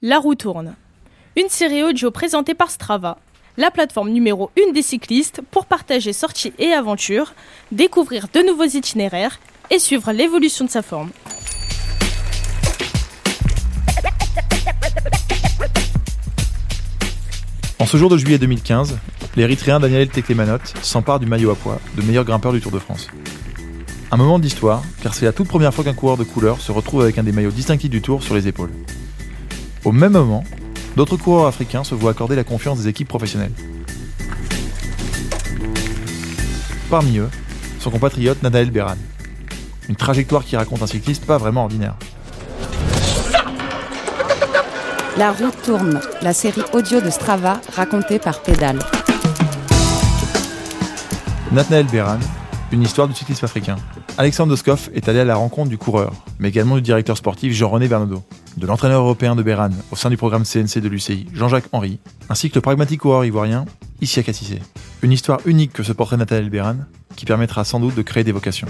La roue tourne. Une série audio présentée par Strava, la plateforme numéro 1 des cyclistes pour partager sorties et aventures, découvrir de nouveaux itinéraires et suivre l'évolution de sa forme. En ce jour de juillet 2015, l'Érythréen Daniel Teklemanot s'empare du maillot à poids de meilleur grimpeur du Tour de France. Un moment d'histoire, car c'est la toute première fois qu'un coureur de couleur se retrouve avec un des maillots distinctifs du Tour sur les épaules. Au même moment, d'autres coureurs africains se voient accorder la confiance des équipes professionnelles. Parmi eux, son compatriote Nadael Beran. Une trajectoire qui raconte un cycliste pas vraiment ordinaire. La roue tourne, la série audio de Strava racontée par Pédale. Nathanael Beran, une histoire du cyclisme africain. Alexandre Doskov est allé à la rencontre du coureur, mais également du directeur sportif Jean-René Bernaudot, de l'entraîneur européen de Beran au sein du programme CNC de l'UCI, Jean-Jacques Henry, ainsi que le pragmatique coureur ivoirien, Kassissé. Une histoire unique que ce portrait Nathanael Beran, qui permettra sans doute de créer des vocations.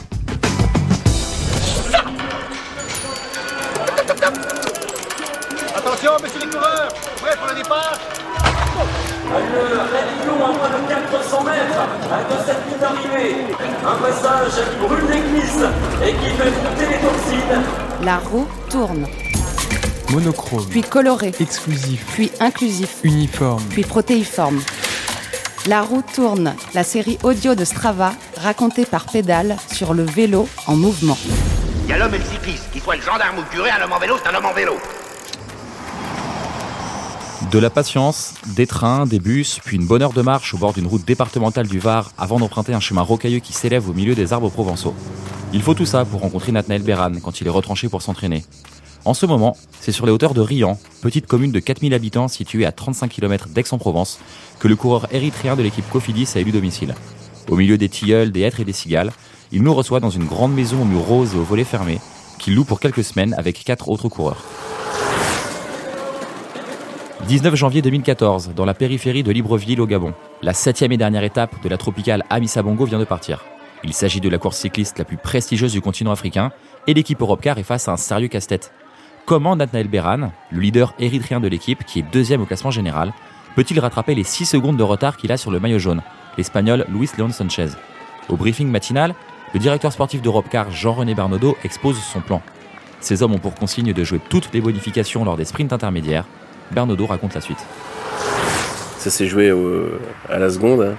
Attention, messieurs les coureurs, prêts pour le départ Une réduction à moins de 400 mètres de cette ligne d'arrivée. Un passage qui brûle l'église et qui fait monter les toxines. La roue tourne, Monochrome, puis coloré, exclusif, puis inclusif, uniforme. puis protéiforme. La roue tourne, la série audio de Strava racontée par Pédale sur le vélo en mouvement. Il y a l'homme et le cycliste, qu'il soit le gendarme ou le curé, un homme en vélo, c'est un homme en vélo. De la patience, des trains, des bus, puis une bonne heure de marche au bord d'une route départementale du Var avant d'emprunter un chemin rocailleux qui s'élève au milieu des arbres provençaux. Il faut tout ça pour rencontrer Nathanaël Beran quand il est retranché pour s'entraîner. En ce moment, c'est sur les hauteurs de Riant, petite commune de 4000 habitants située à 35 km d'Aix-en-Provence, que le coureur érythréen de l'équipe Cofidis a élu domicile. Au milieu des tilleuls, des hêtres et des cigales, il nous reçoit dans une grande maison aux murs roses et aux volets fermés, qu'il loue pour quelques semaines avec quatre autres coureurs. 19 janvier 2014, dans la périphérie de Libreville au Gabon. La septième et dernière étape de la tropicale Amissa Bongo vient de partir. Il s'agit de la course cycliste la plus prestigieuse du continent africain et l'équipe Europcar est face à un sérieux casse-tête. Comment Nathanael Beran, le leader érythréen de l'équipe qui est deuxième au classement général, peut-il rattraper les 6 secondes de retard qu'il a sur le maillot jaune, l'Espagnol Luis León Sanchez Au briefing matinal, le directeur sportif d'Europcar Jean-René Barnaudot expose son plan. Ces hommes ont pour consigne de jouer toutes les bonifications lors des sprints intermédiaires. Bernaudot raconte la suite. Ça s'est joué à la seconde. hein.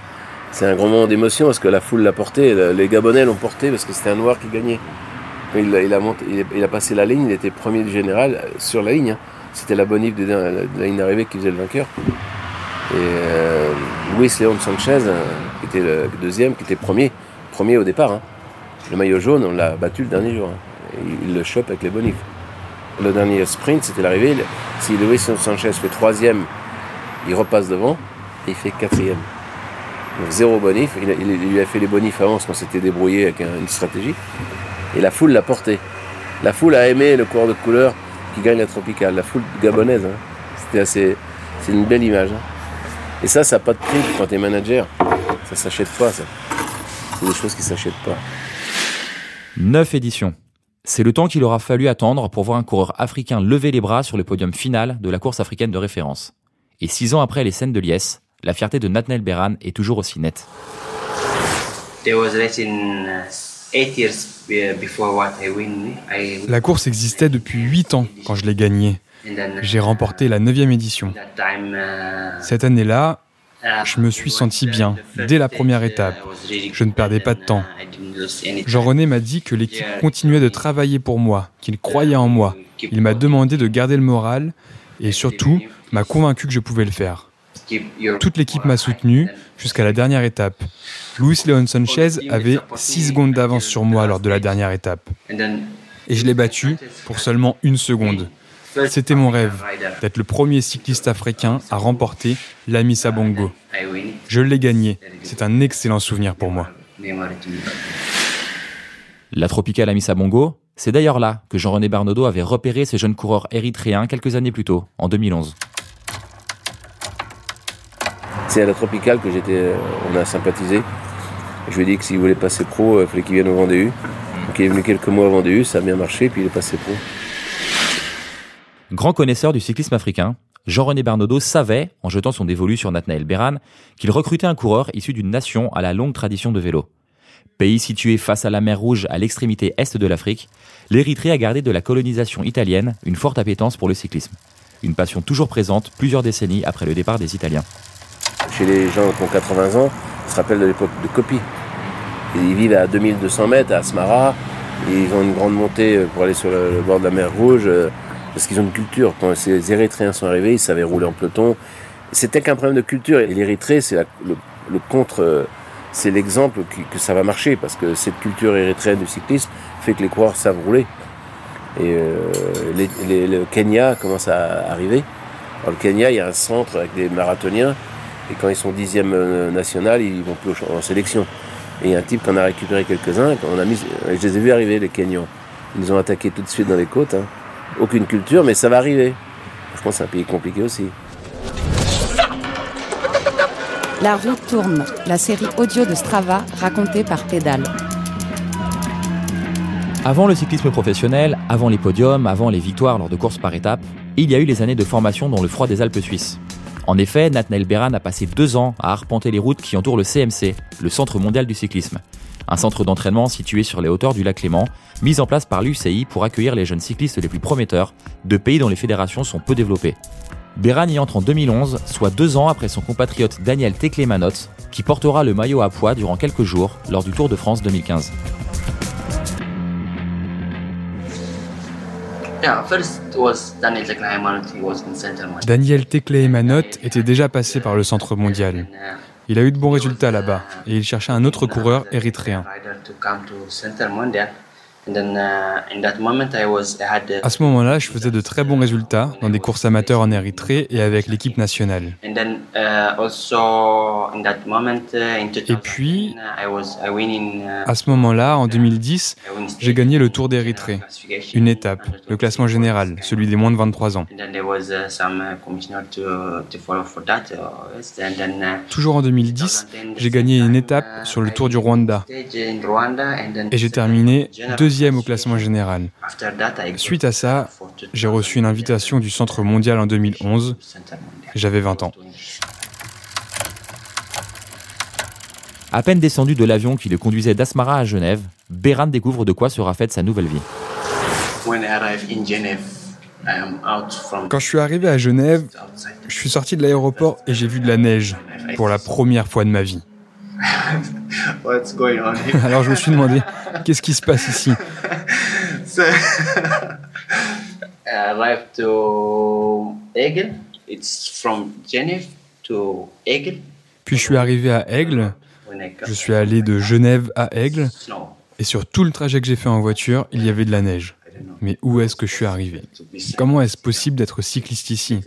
C'est un grand moment d'émotion parce que la foule l'a porté, les Gabonais l'ont porté parce que c'était un noir qui gagnait. Il, a- passé la ligne, il était premier du général euh, sur la ligne. hein. C'était la bonif de, la de la ligne d'arrivée qui faisait le vainqueur. Et euh, Luis León Sanchez, euh, qui était le deuxième, qui était premier, premier au départ. hein. Le maillot jaune, on l'a battu le dernier jour. hein. Il le chope avec les bonifs. Le dernier sprint, c'était l'arrivée. Si Luis Sanchez fait troisième, il repasse devant et il fait quatrième. Donc zéro bonif. Il, lui a fait les bonifs avant parce qu'on s'était débrouillé avec un- une stratégie. Et la foule l'a porté. La foule a aimé le coureur de couleur qui gagne la tropicale. La foule gabonaise. hein. C'était assez. C'est une belle image. hein. Et ça, ça n'a pas de prix quand tu es manager. Ça s'achète pas, ça. C'est des choses qui s'achètent pas. 9 éditions. C'est le temps qu'il aura fallu attendre pour voir un coureur africain lever les bras sur le podium final de la course africaine de référence. Et six ans après les scènes de Liesse, la fierté de Nathanael Beran est toujours aussi nette. There was uh, La course existait depuis 8 ans quand je l'ai gagnée. then, J'ai remporté la 9 édition. uh, Cette année-là, uh, je me suis senti uh, bien, dès la première uh, étape. Je ne perdais pas de temps. uh. Jean-René m'a dit que l'équipe continuait de travailler pour moi, qu'il croyait en moi. Il m'a demandé de garder le moral et surtout m'a convaincu que je pouvais le faire. Toute l'équipe m'a soutenu jusqu'à la dernière étape. Luis León Sanchez avait 6 secondes d'avance sur moi lors de la dernière étape. Et je l'ai battu pour seulement une seconde. C'était mon rêve d'être le premier cycliste africain à remporter l'Amissa Bongo. Je l'ai gagné. C'est un excellent souvenir pour moi. La tropicale Amissa Bongo, c'est d'ailleurs là que Jean-René Bernaudot avait repéré ce jeune coureur érythréen quelques années plus tôt, en 2011. C'est à la tropicale que j'étais. euh, On a sympathisé. Je lui ai dit que s'il voulait passer pro, euh, il fallait qu'il vienne au Vendée U. Il est venu quelques mois au Vendée U, ça a bien marché, puis il est passé pro. Grand connaisseur du cyclisme africain, Jean-René Bernaudot savait, en jetant son dévolu sur Nathanaël Beran, qu'il recrutait un coureur issu d'une nation à la longue tradition de vélo. Pays situé face à la mer Rouge à l'extrémité est de l'Afrique, l'Érythrée a gardé de la colonisation italienne une forte appétence pour le cyclisme. Une passion toujours présente plusieurs décennies après le départ des Italiens. Chez les gens qui ont 80 ans, se rappellent de l'époque de Copie. Ils vivent à 2200 mètres, à Asmara. Ils ont une grande montée pour aller sur le, bord de la mer Rouge, euh, parce qu'ils ont une culture. Quand ces Érythréens sont arrivés, ils savaient rouler en peloton. C'était qu'un problème de culture. Et l'Érythrée, c'est le, contre, euh, c'est l'exemple que ça va marcher, parce que cette culture érythréenne du cyclisme fait que les coureurs savent rouler. Et euh, le Kenya commence à arriver. Dans le Kenya, il y a un centre avec des marathoniens. Et quand ils sont dixième national, ils vont plus en sélection. Et il y a un type qu'on a récupéré quelques-uns, on a mis, je les ai vus arriver, les Kenyans. Ils nous ont attaqués tout de suite dans les côtes. Hein. Aucune culture, mais ça va arriver. Je pense que c'est un pays compliqué aussi. La roue tourne, la série audio de Strava racontée par Pédale. Avant le cyclisme professionnel, avant les podiums, avant les victoires lors de courses par étapes, il y a eu les années de formation dans le froid des Alpes suisses. En effet, Nathanael Beran a passé deux ans à arpenter les routes qui entourent le CMC, le Centre mondial du cyclisme. Un centre d'entraînement situé sur les hauteurs du lac Léman, mis en place par l'UCI pour accueillir les jeunes cyclistes les plus prometteurs de pays dont les fédérations sont peu développées. Beran y entre en 2011, soit deux ans après son compatriote Daniel Teclemanot, qui portera le maillot à poids durant quelques jours lors du Tour de France 2015. Daniel Tekle était déjà passé par le centre mondial. Il a eu de bons résultats là-bas et il cherchait un autre coureur érythréen. Uh, à ce moment-là, je faisais de très bons résultats dans des courses amateurs en Érythrée et avec l'équipe nationale. Uh, uh, et puis, à ce moment-là, en 2010, j'ai gagné le Tour d'Érythrée, une étape, le classement général, celui des moins de 23 ans. Toujours en 2010, j'ai gagné une étape sur le Tour du Rwanda et j'ai terminé deuxième au classement général. Suite à ça, j'ai reçu une invitation du Centre mondial en 2011. J'avais 20 ans. À peine descendu de l'avion qui le conduisait d'Asmara à Genève, Béran découvre de quoi sera faite sa nouvelle vie. Quand je suis arrivé à Genève, je suis sorti de l'aéroport et j'ai vu de la neige pour la première fois de ma vie. Alors je me suis demandé, qu'est-ce qui se passe ici Puis je suis arrivé à Aigle. Je suis allé de Genève à Aigle. Et sur tout le trajet que j'ai fait en voiture, il y avait de la neige. Mais où est-ce que je suis arrivé Comment est-ce possible d'être cycliste ici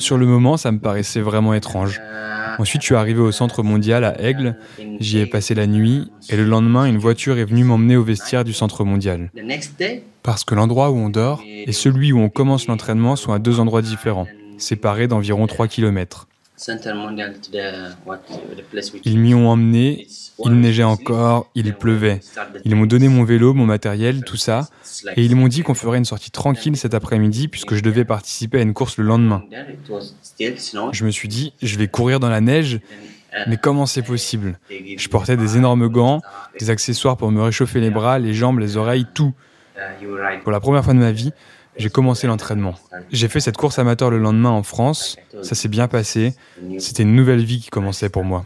Sur le moment, ça me paraissait vraiment étrange. Ensuite, je suis arrivé au centre mondial à Aigle. J'y ai passé la nuit et le lendemain, une voiture est venue m'emmener au vestiaire du centre mondial. Parce que l'endroit où on dort et celui où on commence l'entraînement sont à deux endroits différents, séparés d'environ 3 km. Ils m'y ont emmené, il neigeait encore, il pleuvait. Ils m'ont donné mon vélo, mon matériel, tout ça, et ils m'ont dit qu'on ferait une sortie tranquille cet après-midi puisque je devais participer à une course le lendemain. Je me suis dit, je vais courir dans la neige, mais comment c'est possible? Je portais des énormes gants, des accessoires pour me réchauffer les bras, les jambes, les oreilles, tout. Pour la première fois de ma vie, j'ai commencé l'entraînement. J'ai fait cette course amateur le lendemain en France. Ça s'est bien passé. C'était une nouvelle vie qui commençait pour moi.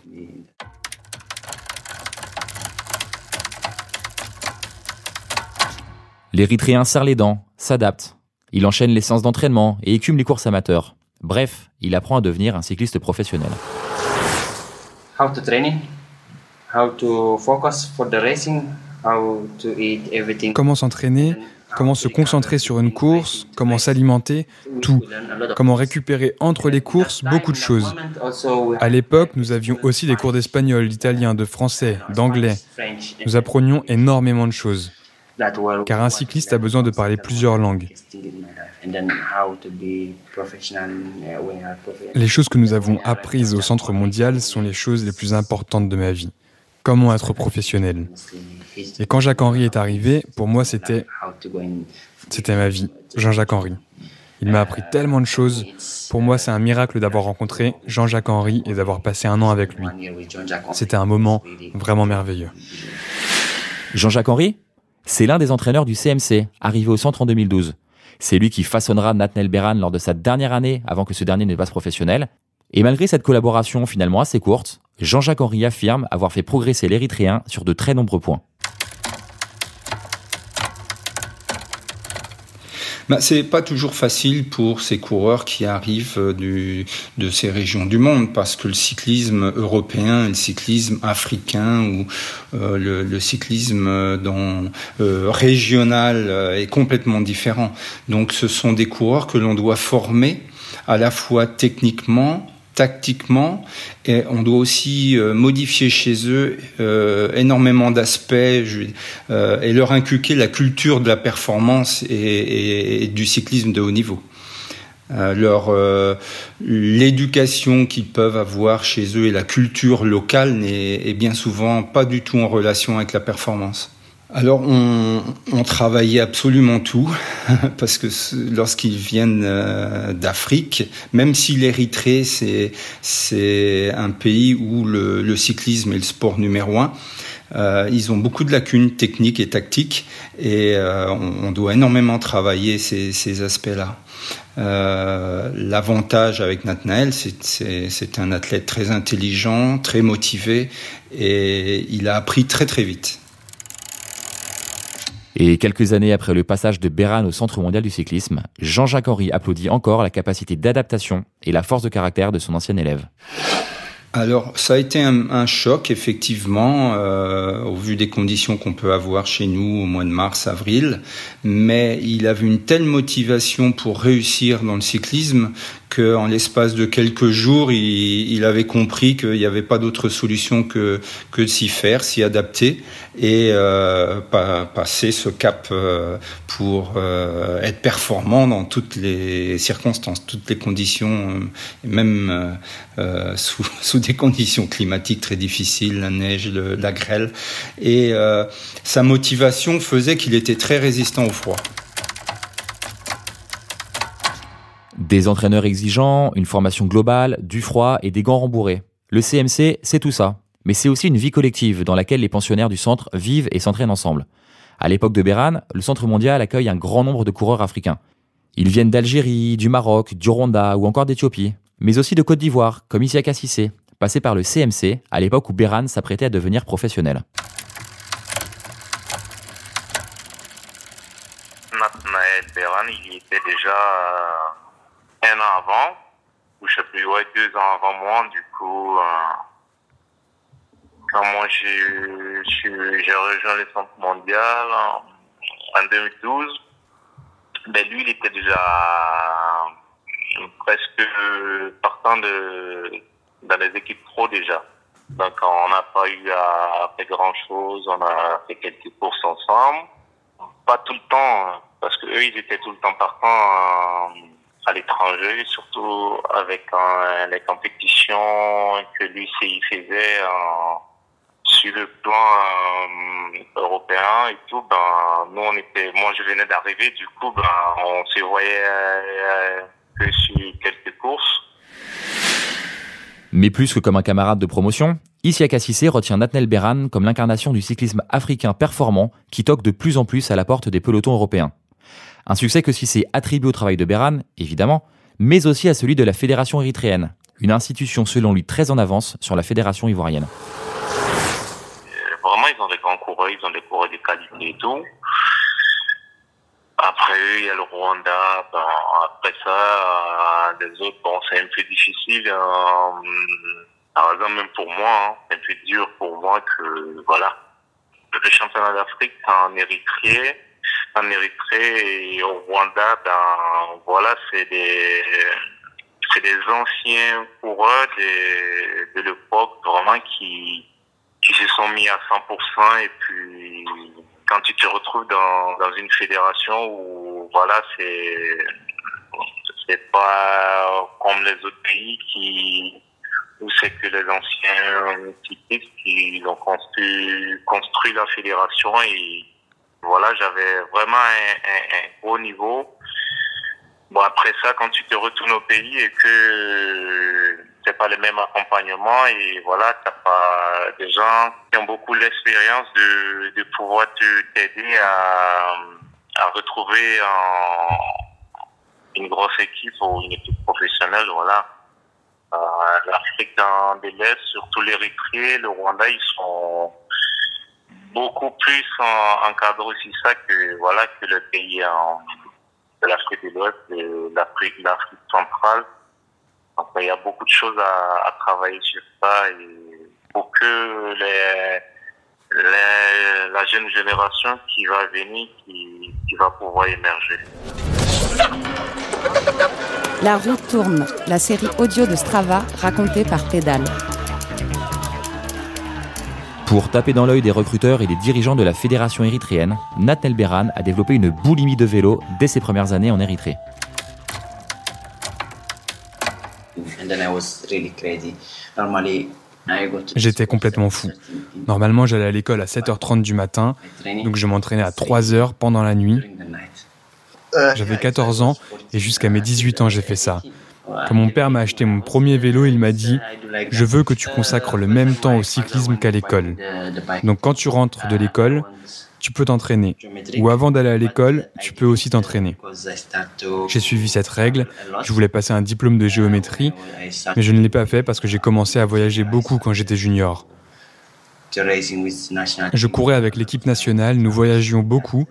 L'Érythréen serre les dents, s'adapte. Il enchaîne les séances d'entraînement et écume les courses amateurs. Bref, il apprend à devenir un cycliste professionnel. Comment s'entraîner? Comment se concentrer sur une course, comment s'alimenter, tout. Comment récupérer entre les courses beaucoup de choses. À l'époque, nous avions aussi des cours d'espagnol, d'italien, de français, d'anglais. Nous apprenions énormément de choses. Car un cycliste a besoin de parler plusieurs langues. Les choses que nous avons apprises au Centre mondial sont les choses les plus importantes de ma vie. Comment être professionnel. Et quand Jacques Henry est arrivé, pour moi, c'était C'était ma vie, Jean-Jacques Henry. Il m'a appris tellement de choses. Pour moi, c'est un miracle d'avoir rencontré Jean-Jacques Henry et d'avoir passé un an avec lui. C'était un moment vraiment merveilleux. Jean-Jacques Henry C'est l'un des entraîneurs du CMC, arrivé au centre en 2012. C'est lui qui façonnera Nathaniel Beran lors de sa dernière année avant que ce dernier ne passe professionnel. Et malgré cette collaboration finalement assez courte, Jean-Jacques Henry affirme avoir fait progresser l'Érythréen sur de très nombreux points. bah, C'est pas toujours facile pour ces coureurs qui arrivent euh, du, de ces régions du monde parce que le cyclisme européen, le cyclisme africain ou euh, le, le, cyclisme dans, euh, régional euh, est complètement différent. Donc ce sont des coureurs que l'on doit former à la fois techniquement, tactiquement et on doit aussi euh, modifier chez eux euh, énormément d'aspects euh, et leur inculquer la culture de la performance et, du cyclisme de haut niveau. L'éducation qu'ils peuvent avoir chez eux et la culture locale n'est est bien souvent pas du tout en relation avec la performance. Alors on, on, travaillait absolument tout parce que lorsqu'ils viennent euh, d'Afrique, même si l'Érythrée c'est un pays où le, cyclisme est le sport numéro un, euh, ils ont beaucoup de lacunes techniques et tactiques et euh, on, doit énormément travailler ces, aspects-là. L'avantage avec Nathanael, c'est un athlète très intelligent, très motivé et il a appris très très vite. Et quelques années après le passage de Béran au Centre mondial du cyclisme, Jean-Jacques Henry applaudit encore la capacité d'adaptation et la force de caractère de son ancien élève. Alors, ça a été un, choc, effectivement, euh, au vu des conditions qu'on peut avoir chez nous au mois de mars, avril. Mais il avait une telle motivation pour réussir dans le cyclisme qu'en l'espace de quelques jours, il, avait compris qu'il n'y avait pas d'autre solution que de s'y faire, s'y adapter et euh, pas, passer ce cap euh, pour euh, être performant dans toutes les circonstances, toutes les conditions, même euh, sous, sous, des conditions climatiques très difficiles, la neige, la grêle. Et euh, sa motivation faisait qu'il était très résistant au froid. Des entraîneurs exigeants, une formation globale, du froid et des gants rembourrés. Le CMC, c'est tout ça. Mais c'est aussi une vie collective dans laquelle les pensionnaires du centre vivent et s'entraînent ensemble. À l'époque de Béran, le centre mondial accueille un grand nombre de coureurs africains. Ils viennent d'Algérie, du Maroc, du Rwanda ou encore d'Éthiopie, mais aussi de Côte d'Ivoire, comme Isiaka Sissé, passé par le CMC à l'époque où Béran s'apprêtait à devenir professionnel. Béran, il était déjà un an avant, ou je sais plus, ouais, deux ans avant moi, du coup, euh, quand moi j'ai rejoint le centre mondial en, en 2012, ben lui il était déjà presque partant de dans les équipes pro déjà. Donc on n'a pas eu à faire grand chose, on a fait quelques courses ensemble, pas tout le temps parce que eux ils étaient tout le temps partants à l'étranger, surtout avec euh, les compétitions que lui il faisait en, sur le plan euh, européen et tout. Ben nous on était, moi je venais d'arriver, du coup ben on se voyait euh, que sur quelques courses. Mais plus que comme un camarade de promotion, Isiaka Sissé retient Nathaniel Beran comme l'incarnation du cyclisme africain performant qui toque de plus en plus à la porte des pelotons européens. Un succès que Sissé attribue au travail de Beran, évidemment, mais aussi à celui de la Fédération érythréenne, une institution selon lui très en avance sur la Fédération ivoirienne. Des grands coureurs, ils ont des coureurs de qualité et tout. Après eux, il y a le Rwanda. Bon, après ça, euh, les autres, bon, c'est un peu difficile. Euh, par exemple, même pour moi, hein, c'est un peu dur pour moi que, voilà, le championnat d'Afrique en Érythrée, en Érythrée et au Rwanda, ben, voilà, c'est des, c'est des anciens coureurs de, de l'époque, vraiment, qui, qui se sont mis à 100% et puis, quand tu te retrouves dans, dans une fédération où voilà c'est c'est pas comme les autres pays qui où c'est que les anciens cyclistes qui ont construit construit la fédération et voilà, j'avais vraiment un, gros niveau. Bon, après ça, quand tu te retournes au pays et que c'est pas le même accompagnement et voilà, t'as pas des gens qui ont beaucoup l'expérience de, de pouvoir t'aider à, à retrouver en, une grosse équipe ou une équipe professionnelle, voilà. Euh, L'Afrique de l'Est, surtout l'Érythrée, le Rwanda, ils sont beaucoup plus encadrés aussi ça que voilà que le pays en, de l'Afrique de l'Ouest l'Afrique l'Afrique centrale. Il y a beaucoup de choses à, à travailler sur ça et pour que les, les, la jeune génération qui va venir, qui, qui va pouvoir émerger. La roue tourne, la série audio de Strava racontée par Pédale. Pour taper dans l'œil des recruteurs et des dirigeants de la fédération érythréenne, Nathaniel Beran a développé une boulimie de vélo dès ses premières années en Érythrée. J'étais complètement fou. Normalement, j'allais à l'école à 7h30 du matin, donc je m'entraînais à 3h pendant la nuit. J'avais 14 ans et jusqu'à mes 18 ans, j'ai fait ça. Quand mon père m'a acheté mon premier vélo, il m'a dit ⁇ Je veux que tu consacres le même temps au cyclisme qu'à l'école. Donc quand tu rentres de l'école, tu peux t'entraîner. Ou avant d'aller à l'école, tu peux aussi t'entraîner. J'ai suivi cette règle. Je voulais passer un diplôme de géométrie, mais je ne l'ai pas fait parce que j'ai commencé à voyager beaucoup quand j'étais junior. Je courais avec l'équipe nationale, nous voyagions beaucoup,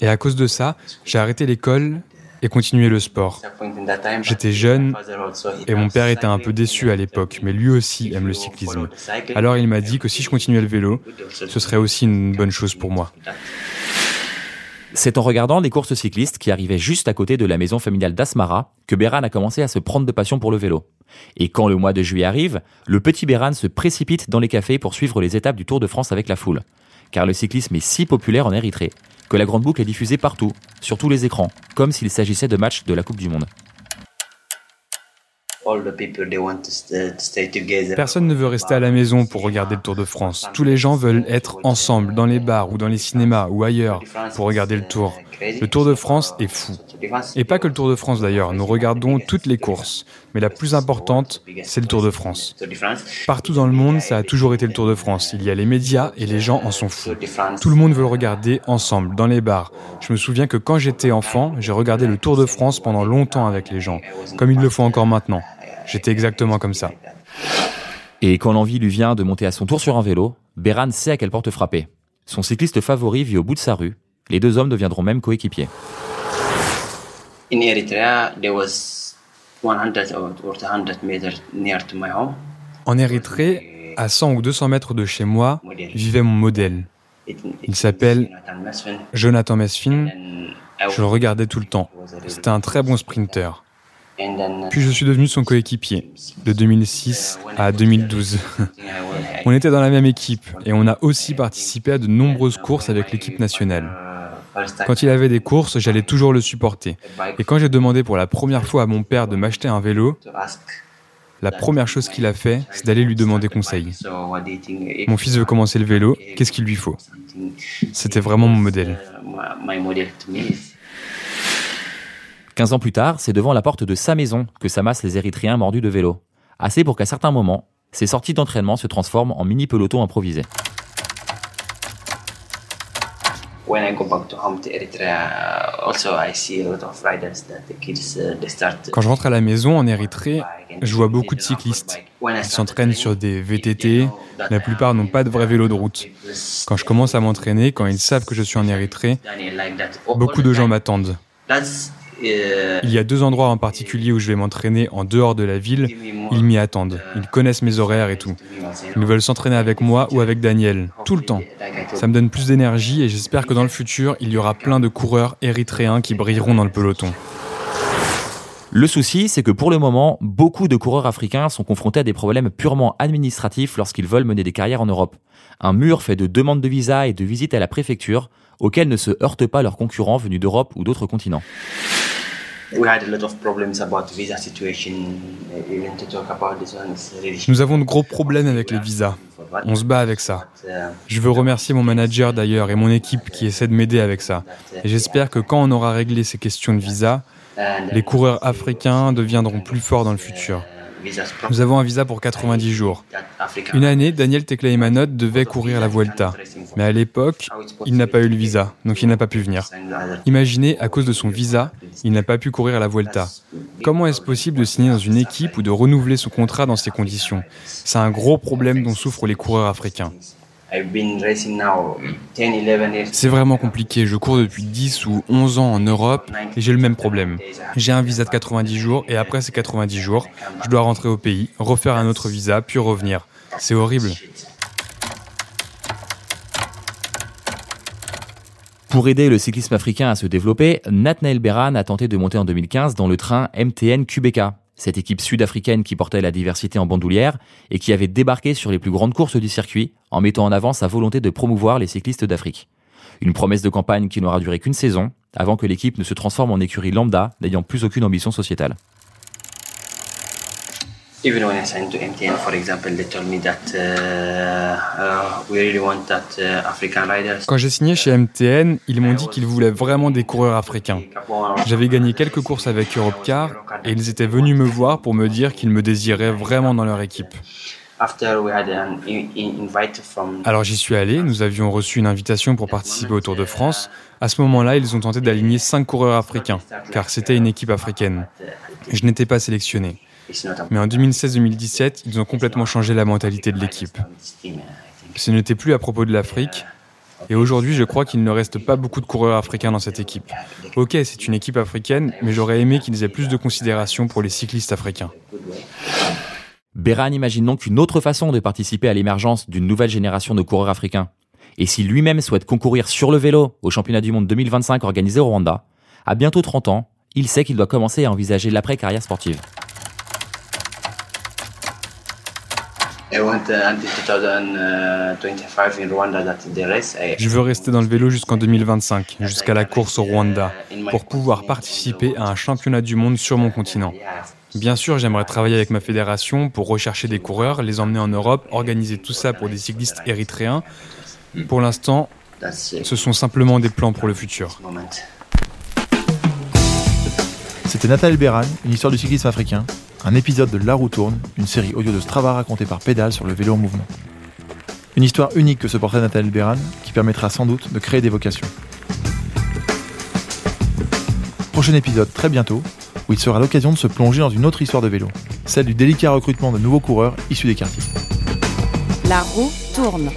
et à cause de ça, j'ai arrêté l'école et continué le sport. J'étais jeune et mon père était un peu déçu à l'époque, mais lui aussi aime le cyclisme. Alors il m'a dit que si je continuais le vélo, ce serait aussi une bonne chose pour moi. C'est en regardant des courses cyclistes qui arrivaient juste à côté de la maison familiale d'Asmara que Béran a commencé à se prendre de passion pour le vélo. Et quand le mois de juillet arrive, le petit Béran se précipite dans les cafés pour suivre les étapes du Tour de France avec la foule. Car le cyclisme est si populaire en Érythrée que la grande boucle est diffusée partout, sur tous les écrans, comme s'il s'agissait de matchs de la Coupe du Monde. Personne ne veut rester à la maison pour regarder le Tour de France. Tous les gens veulent être ensemble, dans les bars ou dans les cinémas ou ailleurs, pour regarder le Tour. Le Tour de France est fou. Et pas que le Tour de France d'ailleurs, nous regardons toutes les courses. Mais la plus importante, c'est le Tour de France. Partout dans le monde, ça a toujours été le Tour de France. Il y a les médias et les gens en sont fous. Tout le monde veut le regarder ensemble, dans les bars. Je me souviens que quand j'étais enfant, j'ai regardé le Tour de France pendant longtemps avec les gens, comme ils le font encore maintenant. J'étais exactement comme ça. Et quand l'envie lui vient de monter à son tour sur un vélo, Beran sait à quelle porte frapper. Son cycliste favori vit au bout de sa rue. Les deux hommes deviendront même coéquipiers. En Érythrée, à 100 ou 200 mètres de chez moi, vivait mon modèle. Il s'appelle Jonathan Mesfin. Je le regardais tout le temps. C'était un très bon sprinter. Puis je suis devenu son coéquipier, de 2006 à 2012. on était dans la même équipe et on a aussi participé à de nombreuses courses avec l'équipe nationale. Quand il avait des courses, j'allais toujours le supporter. Et quand j'ai demandé pour la première fois à mon père de m'acheter un vélo, la première chose qu'il a fait, c'est d'aller lui demander conseil. Mon fils veut commencer le vélo, qu'est-ce qu'il lui faut? C'était vraiment mon modèle. 15 ans plus tard, c'est devant la porte de sa maison que s'amassent les Érythréens mordus de vélo. Assez pour qu'à certains moments, ces sorties d'entraînement se transforment en Quand je rentre à la maison en Érythrée, je vois beaucoup de cyclistes. Ils s'entraînent sur des VTT. La plupart n'ont pas de vrai vélo de route. Quand je commence à m'entraîner, quand ils savent que je suis en Érythrée, beaucoup de gens m'attendent. Il y a deux endroits en particulier où je vais m'entraîner en dehors de la ville. Ils m'y attendent. Ils connaissent mes horaires et tout. Ils veulent s'entraîner avec moi ou avec Daniel, tout le temps. Ça me donne plus d'énergie et j'espère que dans le futur, il y aura plein de coureurs érythréens qui brilleront dans le peloton. Le souci, c'est que pour le moment, beaucoup de coureurs africains sont confrontés à des problèmes purement administratifs lorsqu'ils veulent mener des carrières en Europe. Un mur fait de demandes de visa et de visites à la préfecture auxquelles ne se heurtent pas leurs concurrents venus d'Europe ou d'autres continents. Nous avons de gros problèmes avec les visas. On se bat avec ça. Je veux remercier mon manager d'ailleurs et mon équipe qui essaie de m'aider avec ça. Et j'espère que quand on aura réglé ces questions de visa, les coureurs africains deviendront plus forts dans le futur. Nous avons un visa pour 90 jours. Une année, Daniel Teclaimanot devait courir la Vuelta. Mais à l'époque, il n'a pas eu le visa, donc il n'a pas pu venir. Imaginez, à cause de son visa, il n'a pas pu courir la Vuelta. Comment est-ce possible de signer dans une équipe ou de renouveler son contrat dans ces conditions? C'est un gros problème dont souffrent les coureurs africains. C'est vraiment compliqué. Je cours depuis 10 ou 11 ans en Europe et j'ai le même problème. J'ai un visa de 90 jours et après ces 90 jours, je dois rentrer au pays, refaire un autre visa, puis revenir. C'est horrible. Pour aider le cyclisme africain à se développer, Nathanael Beran a tenté de monter en 2015 dans le train MTN QBK, cette équipe sud-africaine qui portait la diversité en bandoulière et qui avait débarqué sur les plus grandes courses du circuit en mettant en avant sa volonté de promouvoir les cyclistes d'Afrique. Une promesse de campagne qui n'aura duré qu'une saison, avant que l'équipe ne se transforme en écurie lambda n'ayant plus aucune ambition sociétale. Even when I signed to MTN, for example, they told me that uh, uh, we really want that uh, African riders. Quand j'ai signé chez MTN, ils m'ont dit qu'ils voulaient vraiment des coureurs africains. J'avais gagné quelques courses avec Europcar et ils étaient venus me voir pour me dire qu'ils me désiraient vraiment dans leur équipe. Alors j'y suis allé, nous avions reçu une invitation pour participer au Tour de France. À ce moment-là, ils ont tenté d'aligner cinq coureurs africains, car c'était une équipe africaine. Je n'étais pas sélectionné. Mais en 2016-2017, ils ont complètement changé la mentalité de l'équipe. Ce n'était plus à propos de l'Afrique. Et aujourd'hui, je crois qu'il ne reste pas beaucoup de coureurs africains dans cette équipe. Ok, c'est une équipe africaine, mais j'aurais aimé qu'ils aient plus de considération pour les cyclistes africains. Beran imagine donc une autre façon de participer à l'émergence d'une nouvelle génération de coureurs africains. Et s'il lui-même souhaite concourir sur le vélo au championnat du monde 2025 organisé au Rwanda, à bientôt 30 ans, il sait qu'il doit commencer à envisager l'après-carrière sportive. Je veux rester dans le vélo jusqu'en 2025, jusqu'à la course au Rwanda, pour pouvoir participer à un championnat du monde sur mon continent. Bien sûr, j'aimerais travailler avec ma fédération pour rechercher des coureurs, les emmener en Europe, organiser tout ça pour des cyclistes érythréens. Pour l'instant, ce sont simplement des plans pour le futur. C'était Nathalie Beran, une histoire du cyclisme africain, un épisode de La roue tourne, une série audio de Strava racontée par Pédale sur le vélo en mouvement. Une histoire unique que ce portrait de Nathalie Beran, qui permettra sans doute de créer des vocations. Prochain épisode très bientôt, où il sera l'occasion de se plonger dans une autre histoire de vélo, celle du délicat recrutement de nouveaux coureurs issus des quartiers. La roue tourne.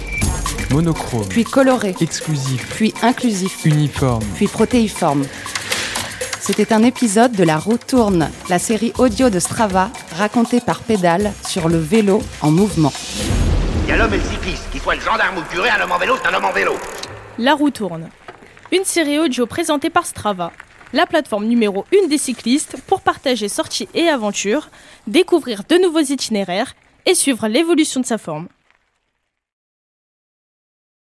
Monochrome. Puis coloré. Exclusif. Puis inclusif. Uniforme. Puis protéiforme. C'était un épisode de La roue tourne, la série audio de Strava racontée par Pédale sur le vélo en mouvement. Il y a l'homme et le cycliste, qu'il soit le gendarme ou le curé, un homme en vélo, c'est un homme en vélo. La roue tourne. Une série audio présentée par Strava, la plateforme numéro 1 des cyclistes pour partager sorties et aventures, découvrir de nouveaux itinéraires et suivre l'évolution de sa forme.